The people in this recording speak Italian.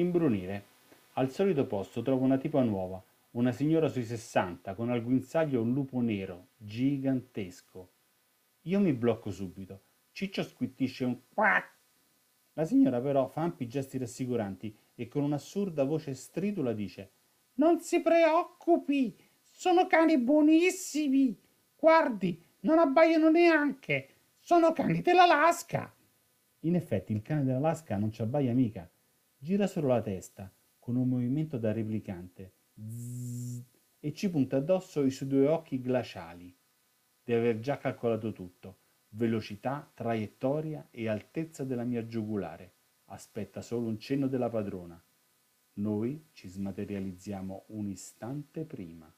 Imbrunire. Al solito posto trovo una tipa nuova, una signora sui 60, con al guinzaglio un lupo nero, gigantesco. Io mi blocco subito. Ciccio squittisce un quack. La signora però fa ampi gesti rassicuranti e con un'assurda voce stridula dice Non si preoccupi, sono cani buonissimi. Guardi, non abbaiano neanche. Sono cani dell'Alaska. In effetti il cane dell'Alaska non ci abbaia mica. Gira solo la testa, con un movimento da replicante. Zzz, e ci punta addosso i suoi due occhi glaciali. Deve aver già calcolato tutto. Velocità, traiettoria e altezza della mia giugulare. Aspetta solo un cenno della padrona. Noi ci smaterializziamo un istante prima.